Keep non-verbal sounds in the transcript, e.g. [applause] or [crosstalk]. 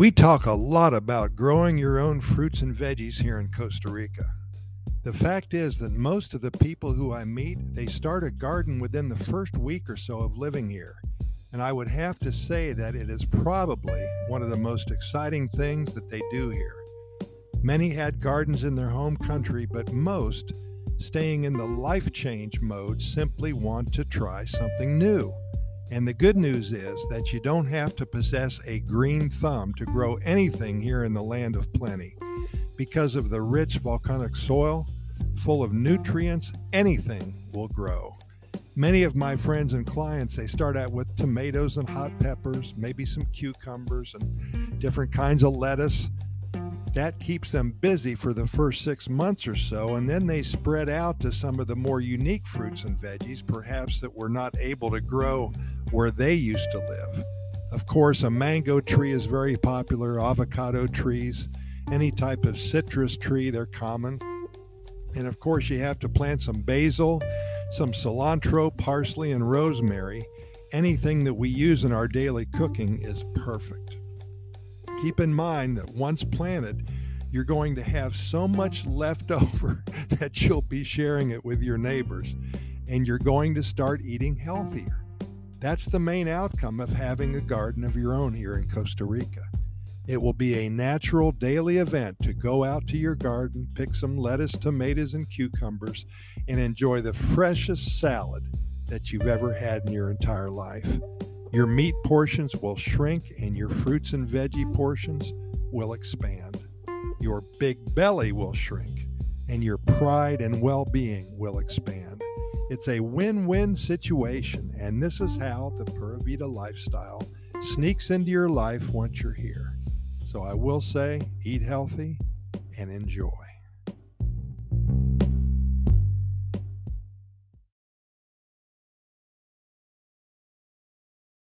We talk a lot about growing your own fruits and veggies here in Costa Rica. The fact is that most of the people who I meet, they start a garden within the first week or so of living here. And I would have to say that it is probably one of the most exciting things that they do here. Many had gardens in their home country, but most, staying in the life change mode, simply want to try something new. And the good news is that you don't have to possess a green thumb to grow anything here in the land of plenty. Because of the rich volcanic soil, full of nutrients, anything will grow. Many of my friends and clients, they start out with tomatoes and hot peppers, maybe some cucumbers and different kinds of lettuce. That keeps them busy for the first six months or so, and then they spread out to some of the more unique fruits and veggies, perhaps that were not able to grow where they used to live. Of course, a mango tree is very popular, avocado trees, any type of citrus tree, they're common. And of course, you have to plant some basil, some cilantro, parsley, and rosemary. Anything that we use in our daily cooking is perfect. Keep in mind that once planted, you're going to have so much left [laughs] over that you'll be sharing it with your neighbors, and you're going to start eating healthier. That's the main outcome of having a garden of your own here in Costa Rica. It will be a natural daily event to go out to your garden, pick some lettuce, tomatoes, and cucumbers, and enjoy the freshest salad that you've ever had in your entire life. Your meat portions will shrink, and your fruits and veggie portions will expand. Your big belly will shrink, and your pride and well being will expand. It's a win win situation, and this is how the Pura Vida lifestyle sneaks into your life once you're here. So I will say eat healthy and enjoy.